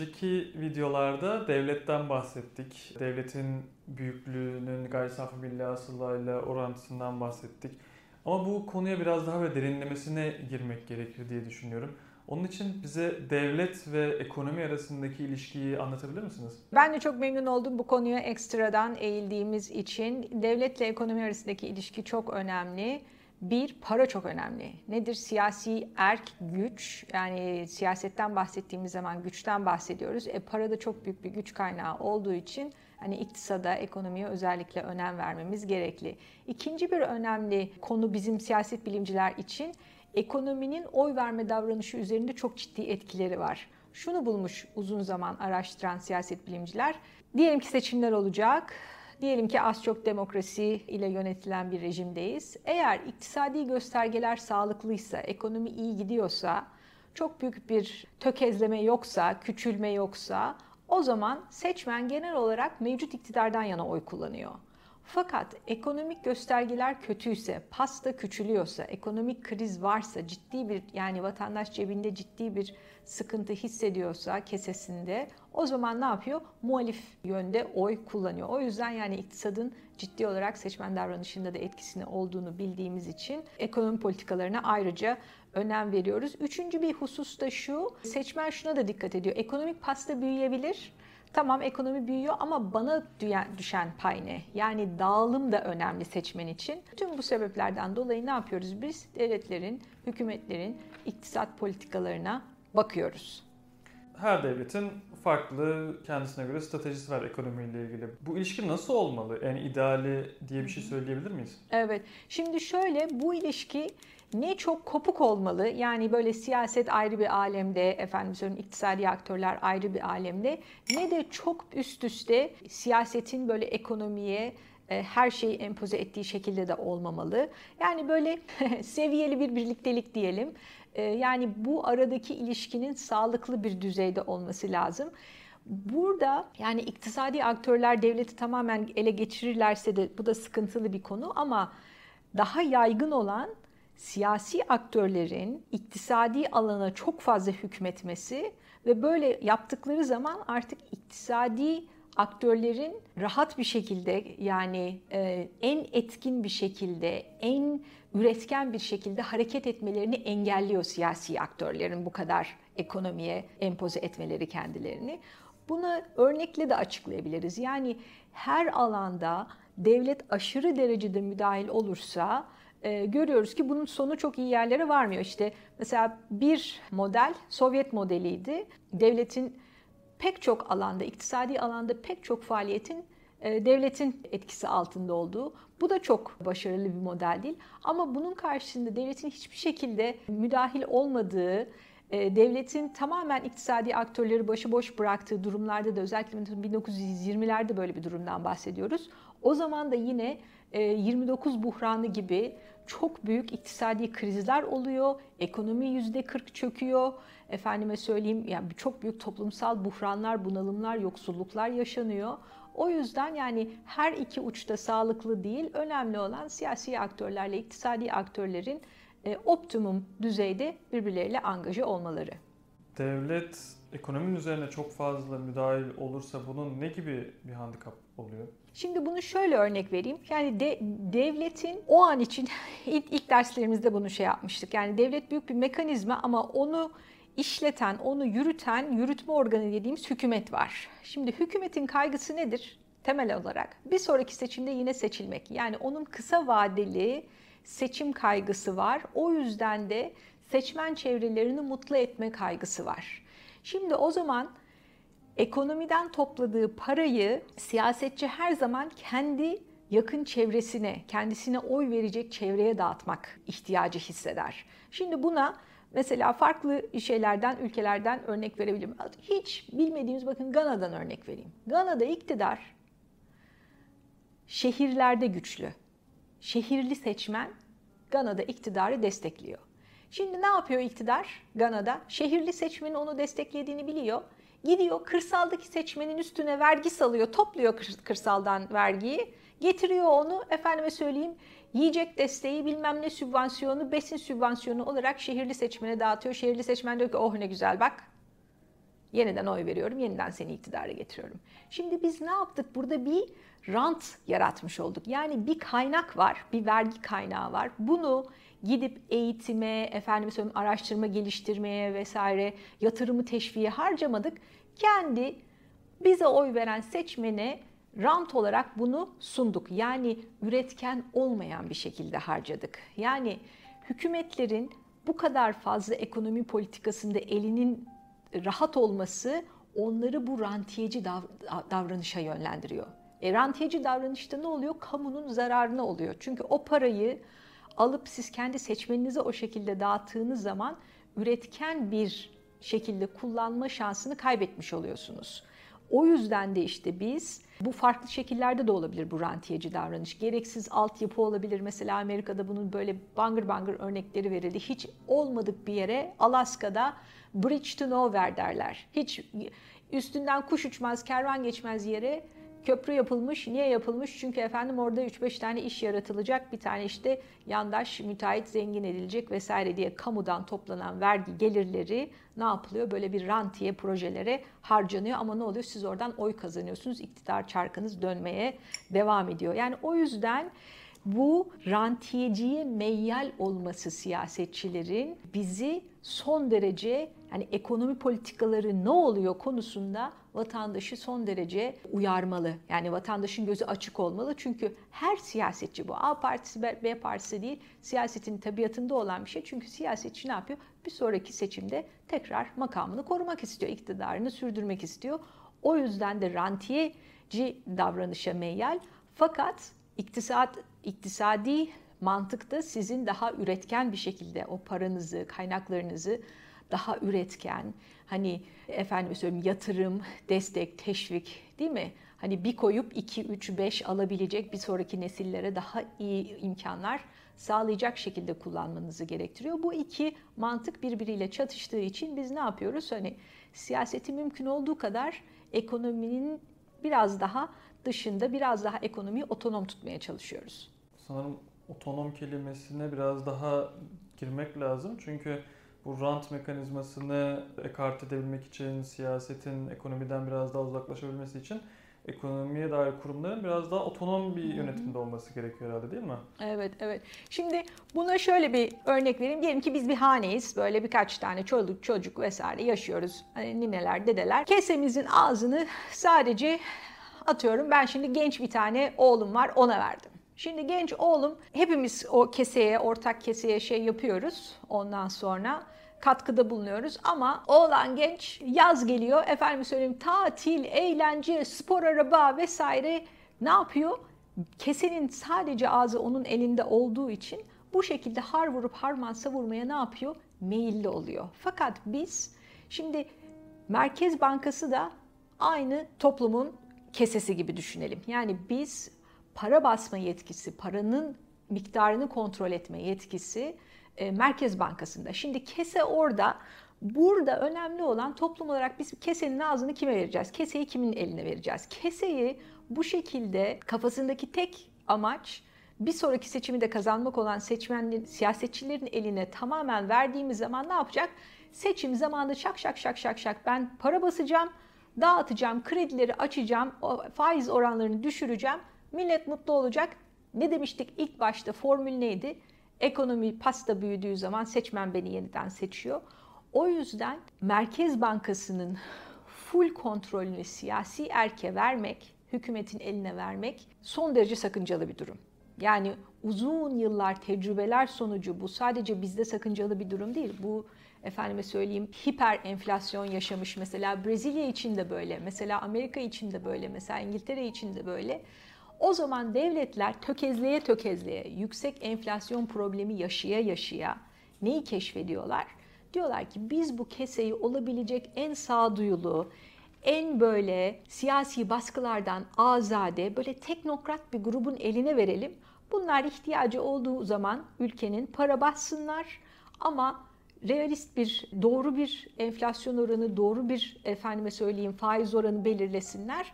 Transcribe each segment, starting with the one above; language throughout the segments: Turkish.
Önceki videolarda devletten bahsettik. Devletin büyüklüğünün gayri safi milli hasılayla orantısından bahsettik. Ama bu konuya biraz daha ve derinlemesine girmek gerekir diye düşünüyorum. Onun için bize devlet ve ekonomi arasındaki ilişkiyi anlatabilir misiniz? Ben de çok memnun oldum bu konuya ekstradan eğildiğimiz için. Devletle ekonomi arasındaki ilişki çok önemli. Bir, para çok önemli. Nedir? Siyasi erk güç. Yani siyasetten bahsettiğimiz zaman güçten bahsediyoruz. E, para da çok büyük bir güç kaynağı olduğu için hani iktisada, ekonomiye özellikle önem vermemiz gerekli. İkinci bir önemli konu bizim siyaset bilimciler için ekonominin oy verme davranışı üzerinde çok ciddi etkileri var. Şunu bulmuş uzun zaman araştıran siyaset bilimciler. Diyelim ki seçimler olacak. Diyelim ki az çok demokrasi ile yönetilen bir rejimdeyiz. Eğer iktisadi göstergeler sağlıklıysa, ekonomi iyi gidiyorsa, çok büyük bir tökezleme yoksa, küçülme yoksa o zaman seçmen genel olarak mevcut iktidardan yana oy kullanıyor. Fakat ekonomik göstergeler kötüyse, pasta küçülüyorsa, ekonomik kriz varsa, ciddi bir yani vatandaş cebinde ciddi bir sıkıntı hissediyorsa kesesinde o zaman ne yapıyor? Muhalif yönde oy kullanıyor. O yüzden yani iktisadın ciddi olarak seçmen davranışında da etkisini olduğunu bildiğimiz için ekonomi politikalarına ayrıca önem veriyoruz. Üçüncü bir husus da şu, seçmen şuna da dikkat ediyor. Ekonomik pasta büyüyebilir Tamam ekonomi büyüyor ama bana düşen pay ne? Yani dağılım da önemli seçmen için. Tüm bu sebeplerden dolayı ne yapıyoruz biz? Devletlerin, hükümetlerin iktisat politikalarına bakıyoruz. Her devletin farklı kendisine göre stratejisi var ekonomiyle ilgili. Bu ilişki nasıl olmalı? Yani ideali diye bir şey söyleyebilir miyiz? Evet. Şimdi şöyle bu ilişki ne çok kopuk olmalı yani böyle siyaset ayrı bir alemde efendim söyleyeyim iktisadi aktörler ayrı bir alemde ne de çok üst üste siyasetin böyle ekonomiye e, her şeyi empoze ettiği şekilde de olmamalı. Yani böyle seviyeli bir birliktelik diyelim. E, yani bu aradaki ilişkinin sağlıklı bir düzeyde olması lazım. Burada yani iktisadi aktörler devleti tamamen ele geçirirlerse de bu da sıkıntılı bir konu ama daha yaygın olan siyasi aktörlerin iktisadi alana çok fazla hükmetmesi ve böyle yaptıkları zaman artık iktisadi aktörlerin rahat bir şekilde yani e, en etkin bir şekilde, en üretken bir şekilde hareket etmelerini engelliyor siyasi aktörlerin bu kadar ekonomiye empoze etmeleri kendilerini. Buna örnekle de açıklayabiliriz. Yani her alanda devlet aşırı derecede müdahil olursa e, görüyoruz ki bunun sonu çok iyi yerlere varmıyor. İşte mesela bir model Sovyet modeliydi. Devletin pek çok alanda, iktisadi alanda pek çok faaliyetin devletin etkisi altında olduğu. Bu da çok başarılı bir model değil. Ama bunun karşısında devletin hiçbir şekilde müdahil olmadığı, e, devletin tamamen iktisadi aktörleri başıboş bıraktığı durumlarda da özellikle 1920'lerde böyle bir durumdan bahsediyoruz. O zaman da yine 29 e, buhranı gibi çok büyük iktisadi krizler oluyor. Ekonomi %40 çöküyor. Efendime söyleyeyim yani çok büyük toplumsal buhranlar, bunalımlar, yoksulluklar yaşanıyor. O yüzden yani her iki uçta sağlıklı değil. Önemli olan siyasi aktörlerle iktisadi aktörlerin e, optimum düzeyde birbirleriyle angaje olmaları. Devlet ekonominin üzerine çok fazla müdahil olursa bunun ne gibi bir handikap oluyor? Şimdi bunu şöyle örnek vereyim. Yani de, devletin o an için ilk, ilk derslerimizde bunu şey yapmıştık. Yani devlet büyük bir mekanizma ama onu işleten, onu yürüten yürütme organı dediğimiz hükümet var. Şimdi hükümetin kaygısı nedir? Temel olarak bir sonraki seçimde yine seçilmek. Yani onun kısa vadeli seçim kaygısı var. O yüzden de seçmen çevrelerini mutlu etme kaygısı var. Şimdi o zaman ekonomiden topladığı parayı siyasetçi her zaman kendi yakın çevresine, kendisine oy verecek çevreye dağıtmak ihtiyacı hisseder. Şimdi buna mesela farklı şeylerden, ülkelerden örnek verebilirim. Hiç bilmediğimiz bakın Gana'dan örnek vereyim. Gana'da iktidar şehirlerde güçlü. Şehirli seçmen Gana'da iktidarı destekliyor. Şimdi ne yapıyor iktidar Gana'da? Şehirli seçmenin onu desteklediğini biliyor. Gidiyor kırsaldaki seçmenin üstüne vergi salıyor, topluyor kırsaldan vergiyi. Getiriyor onu efendime söyleyeyim yiyecek desteği bilmem ne sübvansiyonu, besin sübvansiyonu olarak şehirli seçmene dağıtıyor. Şehirli seçmen diyor ki oh ne güzel bak Yeniden oy veriyorum, yeniden seni iktidara getiriyorum. Şimdi biz ne yaptık? Burada bir rant yaratmış olduk. Yani bir kaynak var, bir vergi kaynağı var. Bunu gidip eğitime, efendim söyleyeyim araştırma geliştirmeye vesaire yatırımı teşviğe harcamadık. Kendi bize oy veren seçmene rant olarak bunu sunduk. Yani üretken olmayan bir şekilde harcadık. Yani hükümetlerin bu kadar fazla ekonomi politikasında elinin rahat olması onları bu rantiyeci davranışa yönlendiriyor. E, rantiyeci davranışta ne oluyor? Kamunun zararına oluyor. Çünkü o parayı alıp siz kendi seçmeninize o şekilde dağıttığınız zaman üretken bir şekilde kullanma şansını kaybetmiş oluyorsunuz. O yüzden de işte biz bu farklı şekillerde de olabilir bu rantiyeci davranış. Gereksiz altyapı olabilir. Mesela Amerika'da bunun böyle bangır bangır örnekleri verildi. Hiç olmadık bir yere Alaska'da bridge to nowhere derler. Hiç üstünden kuş uçmaz, kervan geçmez yere köprü yapılmış. Niye yapılmış? Çünkü efendim orada 3-5 tane iş yaratılacak. Bir tane işte yandaş müteahhit zengin edilecek vesaire diye kamudan toplanan vergi gelirleri ne yapılıyor? Böyle bir rantiye projelere harcanıyor ama ne oluyor? Siz oradan oy kazanıyorsunuz. İktidar çarkınız dönmeye devam ediyor. Yani o yüzden bu rantiyeciye meyyal olması siyasetçilerin bizi son derece yani ekonomi politikaları ne oluyor konusunda vatandaşı son derece uyarmalı. Yani vatandaşın gözü açık olmalı. Çünkü her siyasetçi bu. A partisi B partisi değil. Siyasetin tabiatında olan bir şey. Çünkü siyasetçi ne yapıyor? Bir sonraki seçimde tekrar makamını korumak istiyor. iktidarını sürdürmek istiyor. O yüzden de rantiyeci davranışa meyyal. Fakat iktisat, iktisadi mantıkta sizin daha üretken bir şekilde o paranızı, kaynaklarınızı daha üretken, hani efendim söyleyeyim yatırım, destek, teşvik değil mi? Hani bir koyup 2, 3, 5 alabilecek bir sonraki nesillere daha iyi imkanlar sağlayacak şekilde kullanmanızı gerektiriyor. Bu iki mantık birbiriyle çatıştığı için biz ne yapıyoruz? Hani siyaseti mümkün olduğu kadar ekonominin biraz daha dışında biraz daha ekonomiyi otonom tutmaya çalışıyoruz. Sanırım otonom kelimesine biraz daha girmek lazım. Çünkü bu rant mekanizmasını ekart edebilmek için, siyasetin ekonomiden biraz daha uzaklaşabilmesi için ekonomiye dair kurumların biraz daha otonom bir yönetimde olması gerekiyor herhalde değil mi? Evet, evet. Şimdi buna şöyle bir örnek vereyim. Diyelim ki biz bir haneyiz. Böyle birkaç tane çocuk, çocuk vesaire yaşıyoruz. Hani nineler, dedeler. Kesemizin ağzını sadece atıyorum ben şimdi genç bir tane oğlum var ona verdim. Şimdi genç oğlum hepimiz o keseye, ortak keseye şey yapıyoruz ondan sonra katkıda bulunuyoruz ama oğlan genç yaz geliyor efendim söyleyeyim tatil, eğlence, spor araba vesaire ne yapıyor? Kesenin sadece ağzı onun elinde olduğu için bu şekilde har vurup harman savurmaya ne yapıyor? Meyilli oluyor. Fakat biz şimdi Merkez Bankası da aynı toplumun kesesi gibi düşünelim. Yani biz para basma yetkisi, paranın miktarını kontrol etme yetkisi e, Merkez Bankası'nda. Şimdi kese orada. Burada önemli olan toplum olarak biz kesenin ağzını kime vereceğiz? Keseyi kimin eline vereceğiz? Keseyi bu şekilde kafasındaki tek amaç bir sonraki seçimi de kazanmak olan seçmenlerin, siyasetçilerin eline tamamen verdiğimiz zaman ne yapacak? Seçim zamanında şak şak şak şak şak ben para basacağım, dağıtacağım, kredileri açacağım, faiz oranlarını düşüreceğim. Millet mutlu olacak. Ne demiştik ilk başta formül neydi? Ekonomi pasta büyüdüğü zaman seçmen beni yeniden seçiyor. O yüzden Merkez Bankası'nın full kontrolünü siyasi erke vermek, hükümetin eline vermek son derece sakıncalı bir durum. Yani uzun yıllar tecrübeler sonucu bu sadece bizde sakıncalı bir durum değil. Bu efendime söyleyeyim hiper enflasyon yaşamış mesela Brezilya için de böyle, mesela Amerika için de böyle, mesela İngiltere için de böyle. O zaman devletler tökezleye tökezleye, yüksek enflasyon problemi yaşaya yaşaya neyi keşfediyorlar? Diyorlar ki biz bu keseyi olabilecek en sağduyulu, en böyle siyasi baskılardan azade, böyle teknokrat bir grubun eline verelim. Bunlar ihtiyacı olduğu zaman ülkenin para bassınlar ama realist bir, doğru bir enflasyon oranı, doğru bir efendime söyleyeyim faiz oranı belirlesinler.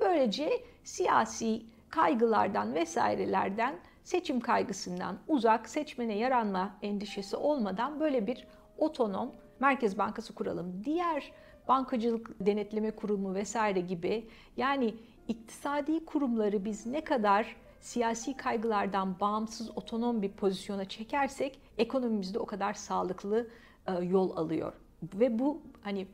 Böylece siyasi kaygılardan vesairelerden, seçim kaygısından uzak, seçmene yaranma endişesi olmadan böyle bir otonom Merkez Bankası kuralım. Diğer bankacılık denetleme kurumu vesaire gibi yani iktisadi kurumları biz ne kadar siyasi kaygılardan bağımsız otonom bir pozisyona çekersek ekonomimizde o kadar sağlıklı e, yol alıyor. Ve bu hani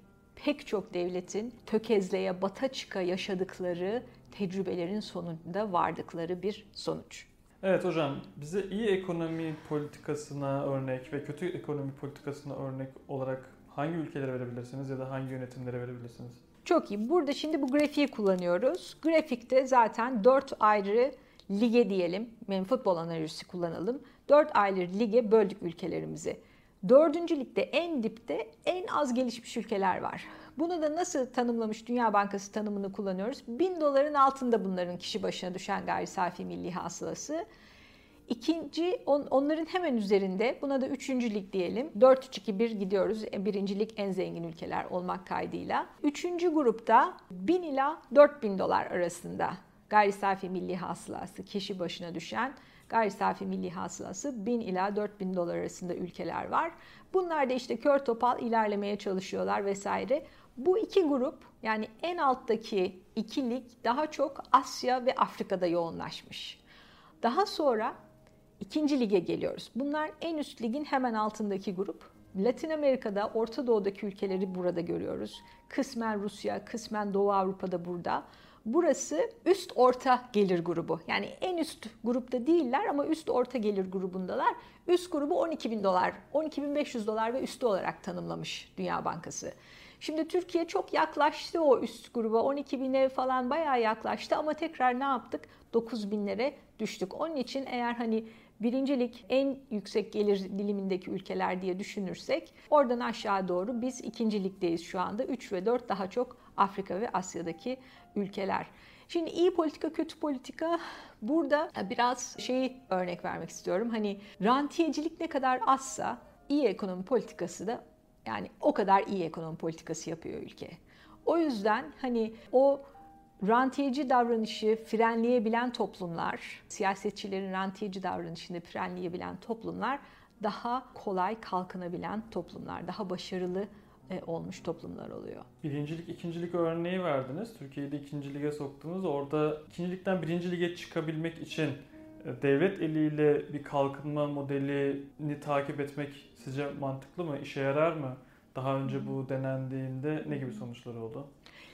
pek çok devletin tökezleye, bata çıka yaşadıkları tecrübelerin sonunda vardıkları bir sonuç. Evet hocam, bize iyi ekonomi politikasına örnek ve kötü ekonomi politikasına örnek olarak hangi ülkelere verebilirsiniz ya da hangi yönetimlere verebilirsiniz? Çok iyi. Burada şimdi bu grafiği kullanıyoruz. Grafikte zaten dört ayrı lige diyelim, yani futbol analojisi kullanalım. Dört ayrı lige böldük ülkelerimizi. Dördüncü ligde en dipte en az gelişmiş ülkeler var. Bunu da nasıl tanımlamış Dünya Bankası tanımını kullanıyoruz. Bin doların altında bunların kişi başına düşen gayri safi milli hasılası. İkinci on, onların hemen üzerinde buna da üçüncü lig diyelim. 4-3-2-1 gidiyoruz. E, birinci lig en zengin ülkeler olmak kaydıyla. Üçüncü grupta 1000 ila 4000 dolar arasında gayri safi milli hasılası kişi başına düşen gayri safi milli hasılası 1000 ila 4000 dolar arasında ülkeler var. Bunlar da işte kör topal ilerlemeye çalışıyorlar vesaire. Bu iki grup yani en alttaki iki lig daha çok Asya ve Afrika'da yoğunlaşmış. Daha sonra ikinci lige geliyoruz. Bunlar en üst ligin hemen altındaki grup. Latin Amerika'da, Orta Doğu'daki ülkeleri burada görüyoruz. Kısmen Rusya, kısmen Doğu Avrupa'da burada. Burası üst orta gelir grubu. Yani en üst grupta değiller ama üst orta gelir grubundalar. Üst grubu 12 bin dolar, 12 bin 500 dolar ve üstü olarak tanımlamış Dünya Bankası. Şimdi Türkiye çok yaklaştı o üst gruba. 12 bine falan bayağı yaklaştı ama tekrar ne yaptık? 9 binlere düştük. Onun için eğer hani birincilik en yüksek gelir dilimindeki ülkeler diye düşünürsek oradan aşağı doğru biz ikincilikteyiz şu anda. 3 ve 4 daha çok Afrika ve Asya'daki ülkeler. Şimdi iyi politika, kötü politika burada biraz şeyi örnek vermek istiyorum. Hani rantiyecilik ne kadar azsa iyi ekonomi politikası da yani o kadar iyi ekonomi politikası yapıyor ülke. O yüzden hani o rantiyeci davranışı frenleyebilen toplumlar, siyasetçilerin rantiyeci davranışını frenleyebilen toplumlar daha kolay kalkınabilen toplumlar, daha başarılı e, olmuş toplumlar oluyor. Birincilik, ikincilik örneği verdiniz. Türkiye'yi de ikinci lige soktunuz. Orada ikincilikten birinci lige çıkabilmek için devlet eliyle bir kalkınma modelini takip etmek sizce mantıklı mı? İşe yarar mı? Daha önce bu denendiğinde ne gibi sonuçlar oldu?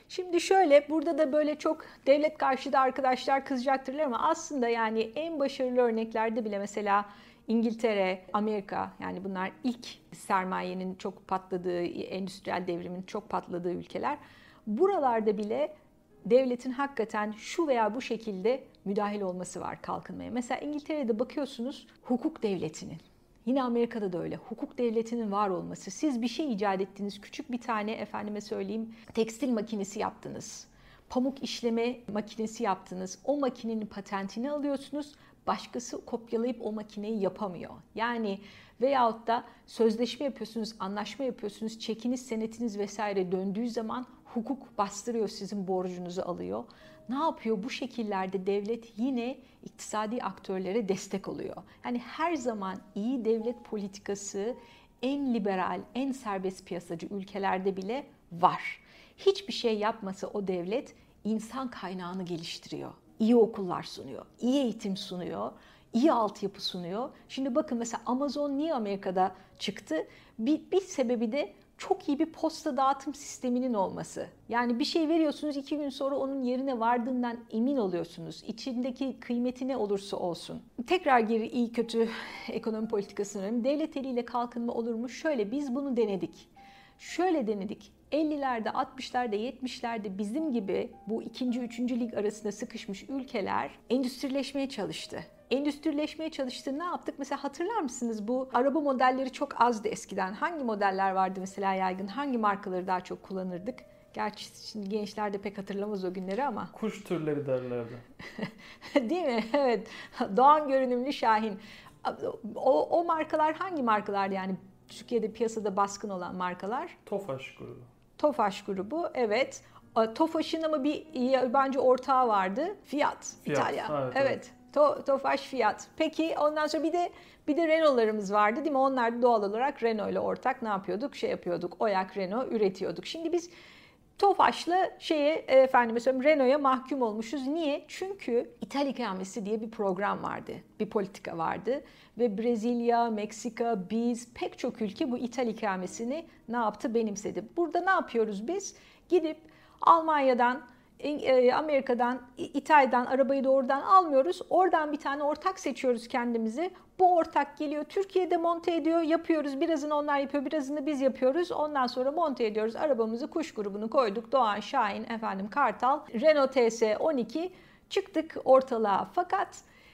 Şimdi şöyle burada da böyle çok devlet karşıtı arkadaşlar kızacaktırlar ama aslında yani en başarılı örneklerde bile mesela İngiltere, Amerika yani bunlar ilk sermayenin çok patladığı, endüstriyel devrimin çok patladığı ülkeler. Buralarda bile devletin hakikaten şu veya bu şekilde müdahil olması var kalkınmaya. Mesela İngiltere'de bakıyorsunuz hukuk devletinin. Yine Amerika'da da öyle. Hukuk devletinin var olması. Siz bir şey icat ettiniz. Küçük bir tane efendime söyleyeyim tekstil makinesi yaptınız. Pamuk işleme makinesi yaptınız. O makinenin patentini alıyorsunuz başkası kopyalayıp o makineyi yapamıyor. Yani veyahut da sözleşme yapıyorsunuz, anlaşma yapıyorsunuz, çekiniz, senetiniz vesaire döndüğü zaman hukuk bastırıyor sizin borcunuzu alıyor. Ne yapıyor? Bu şekillerde devlet yine iktisadi aktörlere destek oluyor. Yani her zaman iyi devlet politikası en liberal, en serbest piyasacı ülkelerde bile var. Hiçbir şey yapmasa o devlet insan kaynağını geliştiriyor iyi okullar sunuyor, iyi eğitim sunuyor, iyi altyapı sunuyor. Şimdi bakın mesela Amazon niye Amerika'da çıktı? Bir, bir sebebi de çok iyi bir posta dağıtım sisteminin olması. Yani bir şey veriyorsunuz iki gün sonra onun yerine vardığından emin oluyorsunuz. İçindeki kıymeti ne olursa olsun. Tekrar geri iyi kötü ekonomi politikasına dönelim. Devlet eliyle kalkınma olur mu? Şöyle biz bunu denedik. Şöyle denedik. 50'lerde, 60'larda, 70'lerde bizim gibi bu ikinci, üçüncü lig arasında sıkışmış ülkeler endüstrileşmeye çalıştı. Endüstrileşmeye çalıştı. Ne yaptık? Mesela hatırlar mısınız bu araba modelleri çok azdı eskiden. Hangi modeller vardı mesela yaygın? Hangi markaları daha çok kullanırdık? Gerçi şimdi gençler de pek hatırlamaz o günleri ama. Kuş türleri derlerdi. Değil mi? Evet. Doğan görünümlü Şahin. O, o markalar hangi markalar yani Türkiye'de piyasada baskın olan markalar? Tofaş grubu. Tofaş grubu evet. Tofaş'ın ama bir yabancı ortağı vardı. Fiat, Fiat İtalya. Evet, evet. To, Tofaş Fiyat. Peki ondan sonra bir de bir de Renault'larımız vardı değil mi? Onlar da doğal olarak Renault ile ortak ne yapıyorduk? Şey yapıyorduk. Oyak Renault üretiyorduk. Şimdi biz Tofaş'la şeye efendim mesela Renault'a mahkum olmuşuz. Niye? Çünkü İthal ikamesi diye bir program vardı. Bir politika vardı. Ve Brezilya, Meksika, biz pek çok ülke bu İthal ikamesini ne yaptı? Benimsedi. Burada ne yapıyoruz biz? Gidip Almanya'dan Amerika'dan, İtalya'dan arabayı doğrudan almıyoruz. Oradan bir tane ortak seçiyoruz kendimizi. Bu ortak geliyor Türkiye'de monte ediyor, yapıyoruz. Birazını onlar yapıyor, birazını biz yapıyoruz. Ondan sonra monte ediyoruz. Arabamızı kuş grubunu koyduk. Doğan, Şahin, efendim Kartal, Renault TS 12 çıktık ortalığa. Fakat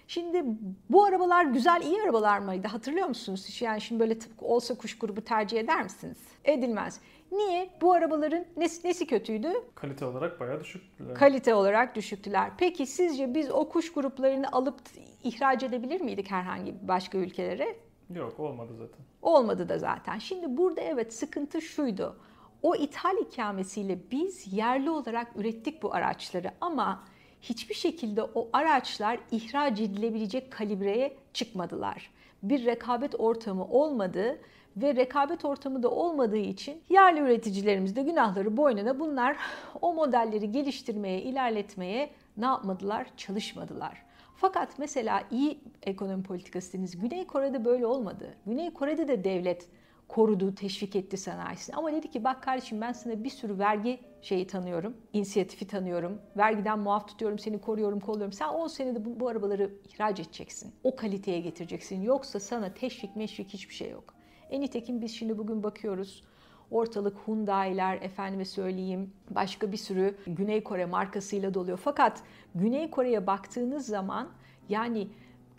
Şimdi bu arabalar güzel, iyi arabalar mıydı? Hatırlıyor musunuz? Yani şimdi böyle tıpkı olsa kuş grubu tercih eder misiniz? Edilmez. Niye? Bu arabaların nesi, nesi kötüydü? Kalite olarak bayağı düşüktüler. Kalite olarak düşüktüler. Peki sizce biz o kuş gruplarını alıp ihraç edebilir miydik herhangi başka ülkelere? Yok olmadı zaten. Olmadı da zaten. Şimdi burada evet sıkıntı şuydu. O ithal ikamesiyle biz yerli olarak ürettik bu araçları ama hiçbir şekilde o araçlar ihraç edilebilecek kalibreye çıkmadılar. Bir rekabet ortamı olmadı ve rekabet ortamı da olmadığı için yerli üreticilerimiz de günahları boynuna bunlar o modelleri geliştirmeye, ilerletmeye ne yapmadılar? Çalışmadılar. Fakat mesela iyi ekonomi politikası dediniz. Güney Kore'de böyle olmadı. Güney Kore'de de devlet korudu, teşvik etti sanayisini. Ama dedi ki bak kardeşim ben sana bir sürü vergi şeyi tanıyorum, inisiyatifi tanıyorum. Vergiden muaf tutuyorum, seni koruyorum, kolluyorum. Sen 10 senede bu, bu arabaları ihraç edeceksin. O kaliteye getireceksin. Yoksa sana teşvik meşvik hiçbir şey yok. E nitekim biz şimdi bugün bakıyoruz. Ortalık Hyundai'ler, efendime söyleyeyim başka bir sürü Güney Kore markasıyla doluyor. Fakat Güney Kore'ye baktığınız zaman yani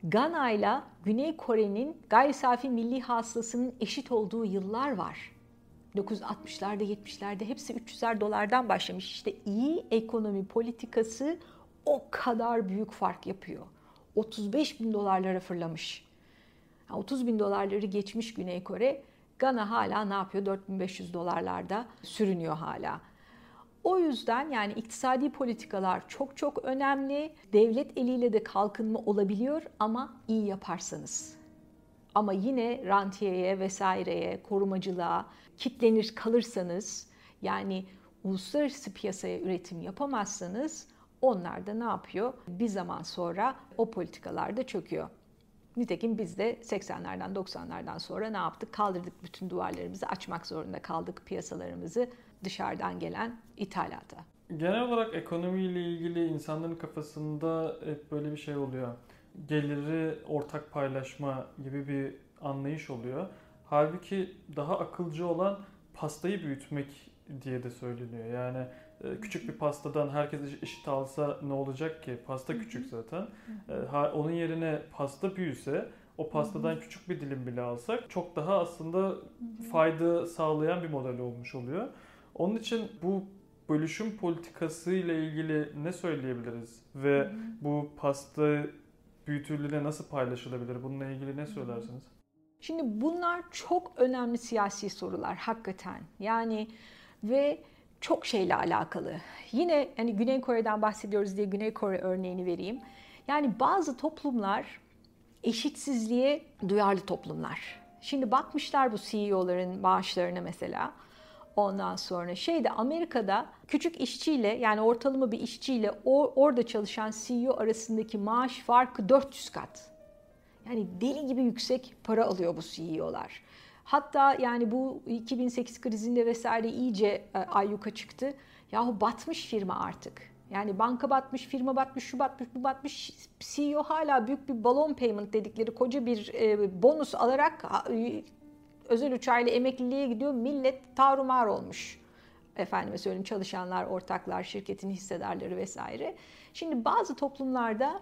Gana ile Güney Kore'nin gayri safi milli hasılasının eşit olduğu yıllar var. 1960'larda 70'lerde hepsi 300'er dolardan başlamış. İşte iyi ekonomi politikası o kadar büyük fark yapıyor. 35 bin dolarlara fırlamış. 30 bin dolarları geçmiş Güney Kore. Gana hala ne yapıyor? 4500 dolarlarda sürünüyor hala. O yüzden yani iktisadi politikalar çok çok önemli. Devlet eliyle de kalkınma olabiliyor ama iyi yaparsanız. Ama yine rantiyeye vesaireye, korumacılığa kitlenir kalırsanız yani uluslararası piyasaya üretim yapamazsanız onlar da ne yapıyor? Bir zaman sonra o politikalar da çöküyor. Nitekim biz de 80'lerden 90'lardan sonra ne yaptık? Kaldırdık bütün duvarlarımızı, açmak zorunda kaldık piyasalarımızı dışarıdan gelen ithalata. Genel olarak ekonomiyle ilgili insanların kafasında hep böyle bir şey oluyor. Geliri ortak paylaşma gibi bir anlayış oluyor. Halbuki daha akılcı olan pastayı büyütmek diye de söyleniyor. Yani e, küçük bir pastadan herkes eşit alsa ne olacak ki? Pasta küçük zaten. E, onun yerine pasta büyüse o pastadan küçük bir dilim bile alsak çok daha aslında fayda sağlayan bir model olmuş oluyor. Onun için bu bölüşüm politikası ile ilgili ne söyleyebiliriz ve bu pasta büyütülüğüne nasıl paylaşılabilir? Bununla ilgili ne söylersiniz? Şimdi bunlar çok önemli siyasi sorular hakikaten. Yani ve çok şeyle alakalı. Yine hani Güney Kore'den bahsediyoruz diye Güney Kore örneğini vereyim. Yani bazı toplumlar eşitsizliğe duyarlı toplumlar. Şimdi bakmışlar bu CEO'ların maaşlarına mesela. Ondan sonra şeyde Amerika'da küçük işçiyle yani ortalama bir işçiyle o, orada çalışan CEO arasındaki maaş farkı 400 kat. Yani deli gibi yüksek para alıyor bu CEO'lar. Hatta yani bu 2008 krizinde vesaire iyice e, ayyuka çıktı. Yahu batmış firma artık. Yani banka batmış, firma batmış, şu batmış, bu batmış. CEO hala büyük bir balon payment dedikleri koca bir e, bonus alarak özel uçağıyla emekliliğe gidiyor. Millet tarumar olmuş. Efendime söyleyeyim çalışanlar, ortaklar, şirketin hissedarları vesaire. Şimdi bazı toplumlarda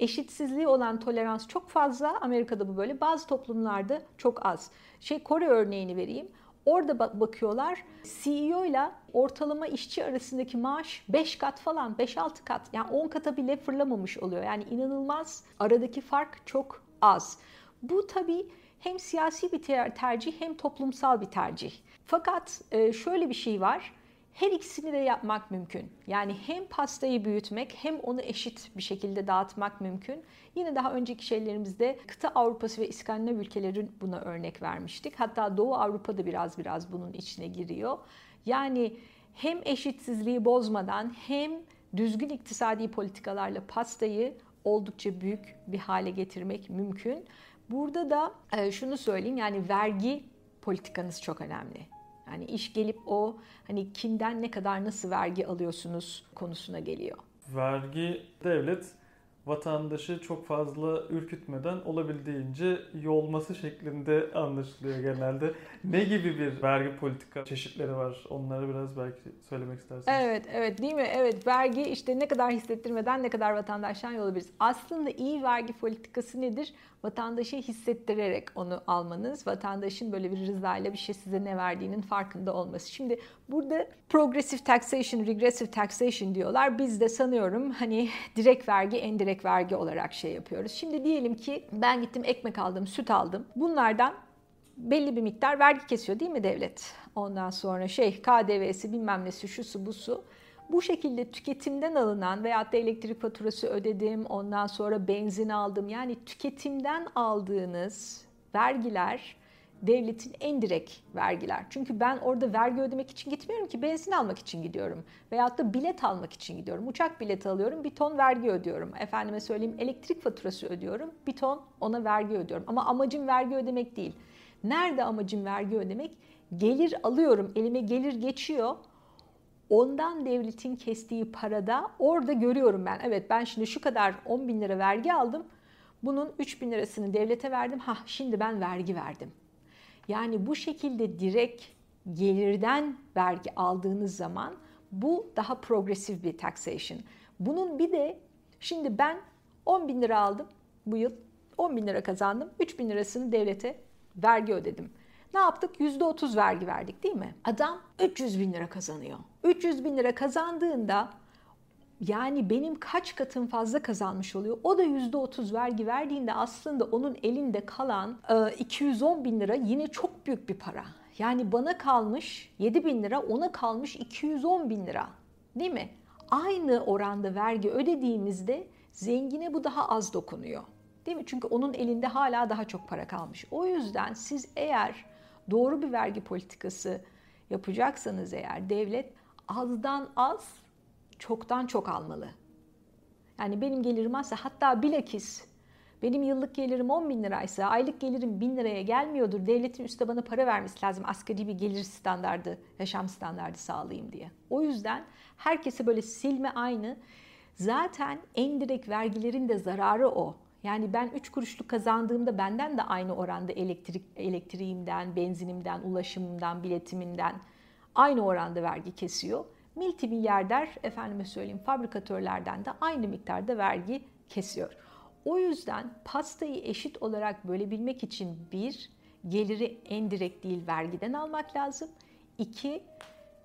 eşitsizliği olan tolerans çok fazla. Amerika'da bu böyle. Bazı toplumlarda çok az. Şey Kore örneğini vereyim. Orada bak bakıyorlar CEO ile ortalama işçi arasındaki maaş 5 kat falan 5-6 kat yani 10 kata bile fırlamamış oluyor. Yani inanılmaz aradaki fark çok az. Bu tabii hem siyasi bir tercih hem toplumsal bir tercih. Fakat e, şöyle bir şey var. her ikisini de yapmak mümkün. Yani hem pastayı büyütmek hem onu eşit bir şekilde dağıtmak mümkün. Yine daha önceki şeylerimizde kıta Avrupası ve İskandinav ülkeleri buna örnek vermiştik. Hatta Doğu Avrupa da biraz biraz bunun içine giriyor. Yani hem eşitsizliği bozmadan hem düzgün iktisadi politikalarla pastayı oldukça büyük bir hale getirmek mümkün. Burada da e, şunu söyleyeyim yani vergi politikanız çok önemli. Yani iş gelip o hani kimden ne kadar nasıl vergi alıyorsunuz konusuna geliyor. Vergi devlet vatandaşı çok fazla ürkütmeden olabildiğince yolması şeklinde anlaşılıyor genelde. Ne gibi bir vergi politika çeşitleri var? Onları biraz belki söylemek istersiniz. Evet, evet değil mi? Evet, vergi işte ne kadar hissettirmeden ne kadar vatandaştan yol. Aslında iyi vergi politikası nedir? Vatandaşı hissettirerek onu almanız, vatandaşın böyle bir rızayla bir şey size ne verdiğinin farkında olması. Şimdi burada progressive taxation, regressive taxation diyorlar. Biz de sanıyorum hani direkt vergi, endirekt vergi olarak şey yapıyoruz. Şimdi diyelim ki ben gittim ekmek aldım, süt aldım. Bunlardan belli bir miktar vergi kesiyor değil mi devlet? Ondan sonra şey KDV'si bilmem nesi şusu busu. Bu şekilde tüketimden alınan veyahut da elektrik faturası ödedim, ondan sonra benzin aldım. Yani tüketimden aldığınız vergiler devletin en direkt vergiler. Çünkü ben orada vergi ödemek için gitmiyorum ki benzin almak için gidiyorum. Veyahut da bilet almak için gidiyorum. Uçak bileti alıyorum bir ton vergi ödüyorum. Efendime söyleyeyim elektrik faturası ödüyorum bir ton ona vergi ödüyorum. Ama amacım vergi ödemek değil. Nerede amacım vergi ödemek? Gelir alıyorum elime gelir geçiyor ondan devletin kestiği parada orada görüyorum ben. Evet ben şimdi şu kadar 10 bin lira vergi aldım. Bunun 3 bin lirasını devlete verdim. Ha şimdi ben vergi verdim. Yani bu şekilde direkt gelirden vergi aldığınız zaman bu daha progresif bir taxation. Bunun bir de şimdi ben 10 bin lira aldım bu yıl. 10 bin lira kazandım. 3 bin lirasını devlete vergi ödedim. Ne yaptık? %30 vergi verdik değil mi? Adam 300 bin lira kazanıyor. 300 bin lira kazandığında yani benim kaç katım fazla kazanmış oluyor. O da %30 vergi verdiğinde aslında onun elinde kalan 210 e, bin lira yine çok büyük bir para. Yani bana kalmış 7 bin lira ona kalmış 210 bin lira değil mi? Aynı oranda vergi ödediğimizde zengine bu daha az dokunuyor. Değil mi? Çünkü onun elinde hala daha çok para kalmış. O yüzden siz eğer doğru bir vergi politikası yapacaksanız eğer devlet azdan az, çoktan çok almalı. Yani benim gelirim azsa hatta bilakis benim yıllık gelirim 10 bin liraysa aylık gelirim 1000 liraya gelmiyordur. Devletin üstte bana para vermesi lazım asgari bir gelir standardı, yaşam standardı sağlayayım diye. O yüzden herkese böyle silme aynı. Zaten en direkt vergilerin de zararı o. Yani ben 3 kuruşluk kazandığımda benden de aynı oranda elektrik elektriğimden, benzinimden, ulaşımımdan, biletimimden aynı oranda vergi kesiyor. Multimilyarder efendime söyleyeyim fabrikatörlerden de aynı miktarda vergi kesiyor. O yüzden pastayı eşit olarak bölebilmek için bir, geliri en direkt değil vergiden almak lazım. İki,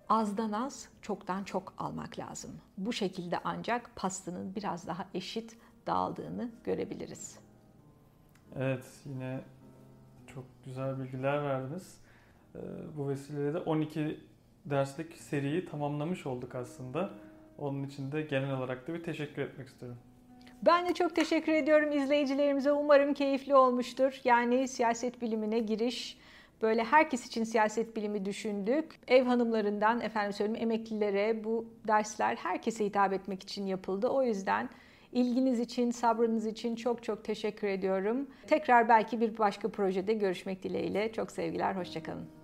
azdan az, çoktan çok almak lazım. Bu şekilde ancak pastanın biraz daha eşit dağıldığını görebiliriz. Evet yine çok güzel bilgiler verdiniz. Ee, bu vesileyle de 12 derslik seriyi tamamlamış olduk aslında. Onun için de genel olarak da bir teşekkür etmek istiyorum. Ben de çok teşekkür ediyorum izleyicilerimize. Umarım keyifli olmuştur. Yani siyaset bilimine giriş böyle herkes için siyaset bilimi düşündük. Ev hanımlarından efendim söyleyeyim emeklilere bu dersler herkese hitap etmek için yapıldı. O yüzden İlginiz için, sabrınız için çok çok teşekkür ediyorum. Tekrar belki bir başka projede görüşmek dileğiyle. Çok sevgiler, hoşçakalın.